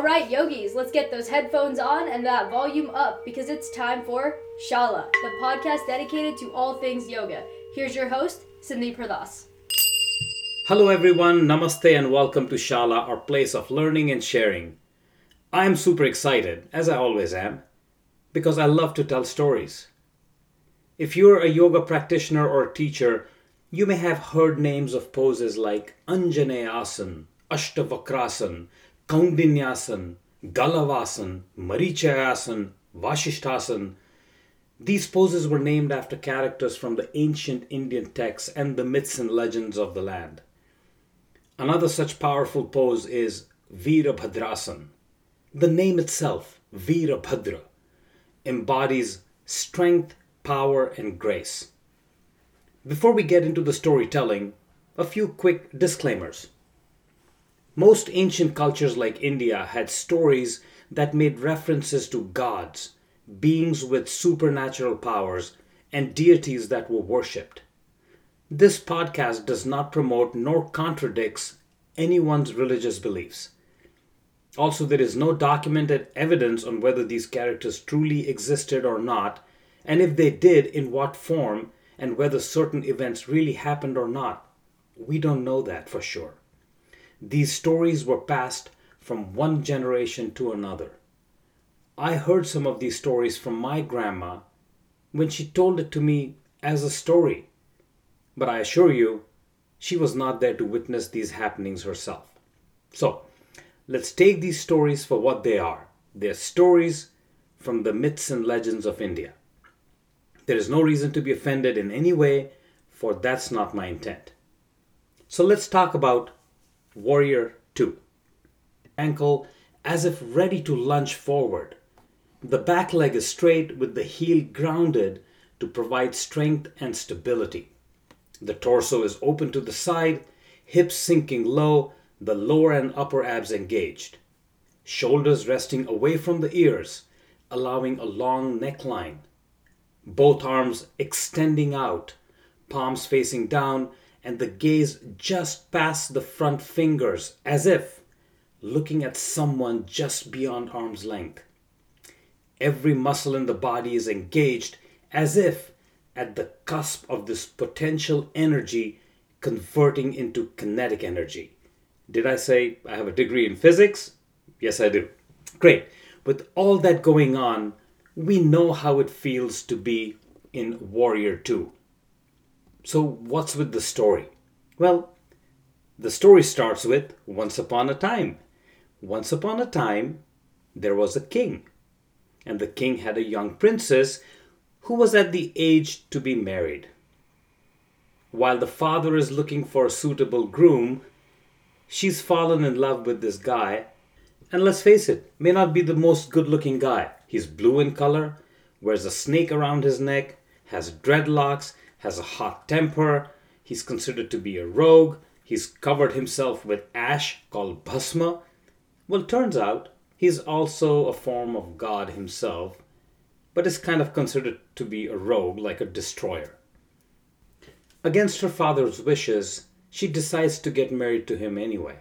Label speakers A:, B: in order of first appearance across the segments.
A: All right, yogis, let's get those headphones on and that volume up because it's time for Shala, the podcast dedicated to all things yoga. Here's your host, Cindy Pradas.
B: Hello, everyone. Namaste and welcome to Shala, our place of learning and sharing. I am super excited, as I always am, because I love to tell stories. If you're a yoga practitioner or teacher, you may have heard names of poses like Anjaneyasana, Ashtavakrasan, Kaundinyasan, Galavasan, Marichayasan, Vashishtasan. These poses were named after characters from the ancient Indian texts and the myths and legends of the land. Another such powerful pose is Virabhadrasan. The name itself, Virabhadra, embodies strength, power, and grace. Before we get into the storytelling, a few quick disclaimers. Most ancient cultures like India had stories that made references to gods, beings with supernatural powers, and deities that were worshipped. This podcast does not promote nor contradicts anyone's religious beliefs. Also, there is no documented evidence on whether these characters truly existed or not, and if they did, in what form, and whether certain events really happened or not. We don't know that for sure. These stories were passed from one generation to another. I heard some of these stories from my grandma when she told it to me as a story but I assure you, she was not there to witness these happenings herself. So, let's take these stories for what they are. They're stories from the myths and legends of India. There is no reason to be offended in any way, for that's not my intent. So let's talk about Warrior 2. Ankle as if ready to lunge forward. The back leg is straight with the heel grounded to provide strength and stability. The torso is open to the side, hips sinking low, the lower and upper abs engaged. Shoulders resting away from the ears, allowing a long neckline. Both arms extending out, palms facing down, and the gaze just past the front fingers, as if looking at someone just beyond arm's length. Every muscle in the body is engaged, as if at the cusp of this potential energy converting into kinetic energy. Did I say I have a degree in physics? Yes, I do. Great. With all that going on, we know how it feels to be in Warrior 2. So, what's with the story? Well, the story starts with Once upon a time. Once upon a time, there was a king, and the king had a young princess who was at the age to be married. While the father is looking for a suitable groom, she's fallen in love with this guy. And let's face it, may not be the most good looking guy. He's blue in color, wears a snake around his neck, has dreadlocks, has a hot temper, he's considered to be a rogue, he's covered himself with ash called bhasma. Well, turns out he's also a form of God himself but is kind of considered to be a rogue, like a destroyer. Against her father's wishes, she decides to get married to him anyway.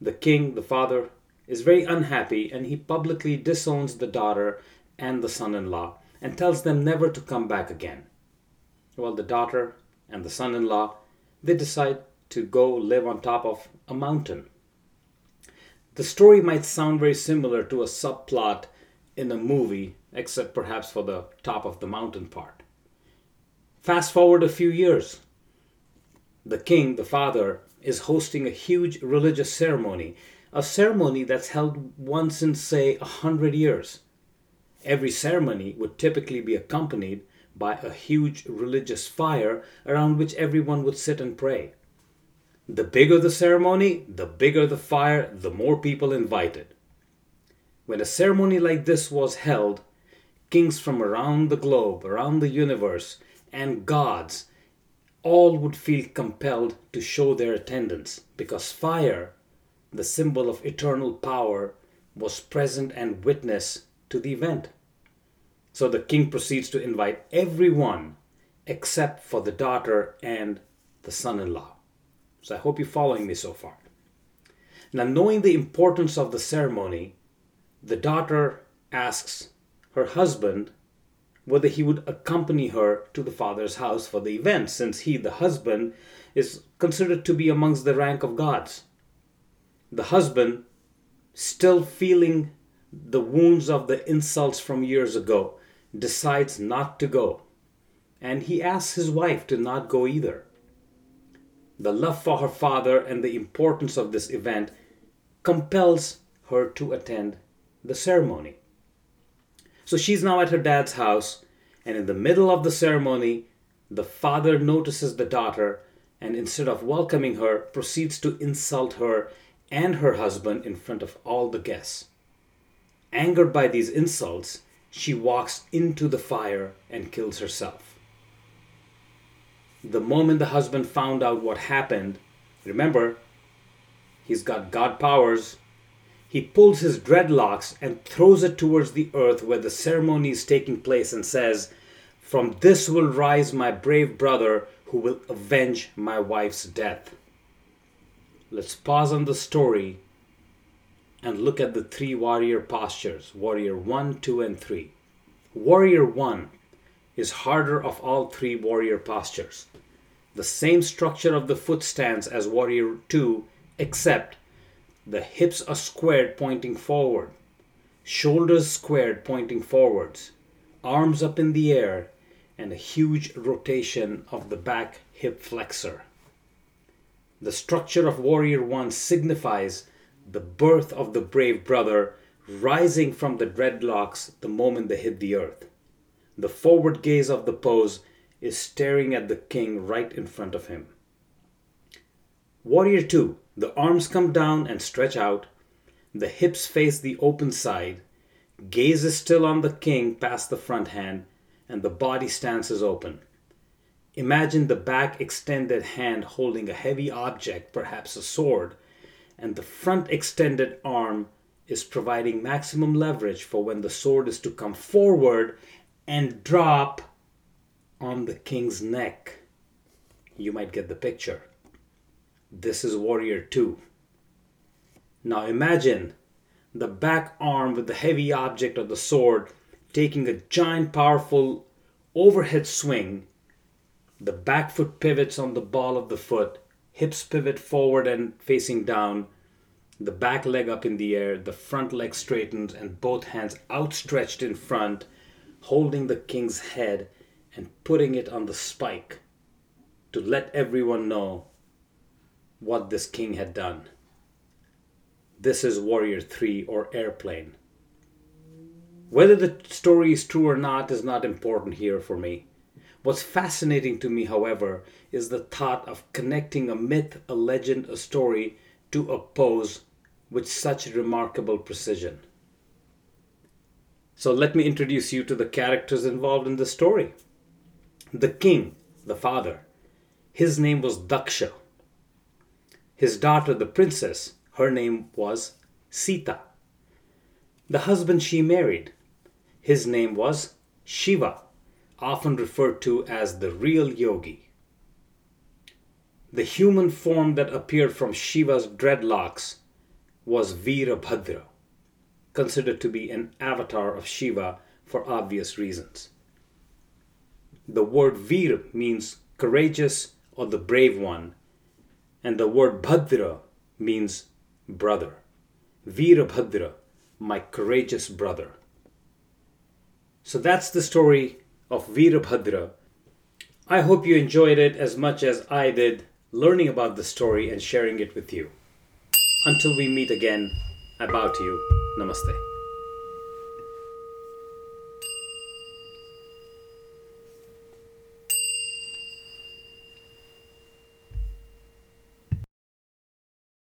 B: The king, the father, is very unhappy and he publicly disowns the daughter and the son in law and tells them never to come back again. Well, the daughter and the son in law they decide to go live on top of a mountain. The story might sound very similar to a subplot in a movie except perhaps for the top of the mountain part. Fast forward a few years. The king, the father, is hosting a huge religious ceremony, a ceremony that's held once in, say, a hundred years. Every ceremony would typically be accompanied by a huge religious fire around which everyone would sit and pray. The bigger the ceremony, the bigger the fire, the more people invited. When a ceremony like this was held, kings from around the globe, around the universe, and gods all would feel compelled to show their attendance because fire, the symbol of eternal power, was present and witness to the event. So the king proceeds to invite everyone except for the daughter and the son in law. So I hope you're following me so far. Now, knowing the importance of the ceremony, the daughter asks her husband whether he would accompany her to the father's house for the event, since he, the husband, is considered to be amongst the rank of gods. The husband, still feeling the wounds of the insults from years ago, decides not to go, and he asks his wife to not go either. The love for her father and the importance of this event compels her to attend the ceremony. So she's now at her dad's house, and in the middle of the ceremony, the father notices the daughter and instead of welcoming her, proceeds to insult her and her husband in front of all the guests. Angered by these insults, she walks into the fire and kills herself. The moment the husband found out what happened, remember, he's got God powers, he pulls his dreadlocks and throws it towards the earth where the ceremony is taking place and says, From this will rise my brave brother who will avenge my wife's death. Let's pause on the story and look at the three warrior postures warrior 1, 2, and 3. Warrior 1 is harder of all three warrior postures. The same structure of the foot stands as warrior 2, except the hips are squared pointing forward, shoulders squared pointing forwards, arms up in the air, and a huge rotation of the back hip flexor. The structure of Warrior 1 signifies the birth of the brave brother rising from the dreadlocks the moment they hit the earth. The forward gaze of the pose is staring at the king right in front of him. Warrior 2 the arms come down and stretch out, the hips face the open side, gaze is still on the king past the front hand, and the body stance is open. Imagine the back extended hand holding a heavy object, perhaps a sword, and the front extended arm is providing maximum leverage for when the sword is to come forward and drop on the king's neck. You might get the picture. This is Warrior 2. Now imagine the back arm with the heavy object of the sword taking a giant, powerful overhead swing. The back foot pivots on the ball of the foot, hips pivot forward and facing down, the back leg up in the air, the front leg straightened, and both hands outstretched in front, holding the king's head and putting it on the spike to let everyone know what this king had done. This is Warrior 3 or Airplane. Whether the story is true or not is not important here for me. What's fascinating to me, however, is the thought of connecting a myth, a legend, a story to a pose with such remarkable precision. So let me introduce you to the characters involved in the story. The king, the father, his name was Daksha. His daughter, the princess, her name was Sita. The husband she married, his name was Shiva, often referred to as the real yogi. The human form that appeared from Shiva's dreadlocks was Virabhadra, considered to be an avatar of Shiva for obvious reasons. The word Vir means courageous or the brave one, and the word Bhadra means brother. Virabhadra, my courageous brother. So that's the story of Virabhadra. I hope you enjoyed it as much as I did learning about the story and sharing it with you. Until we meet again, I bow to you. Namaste.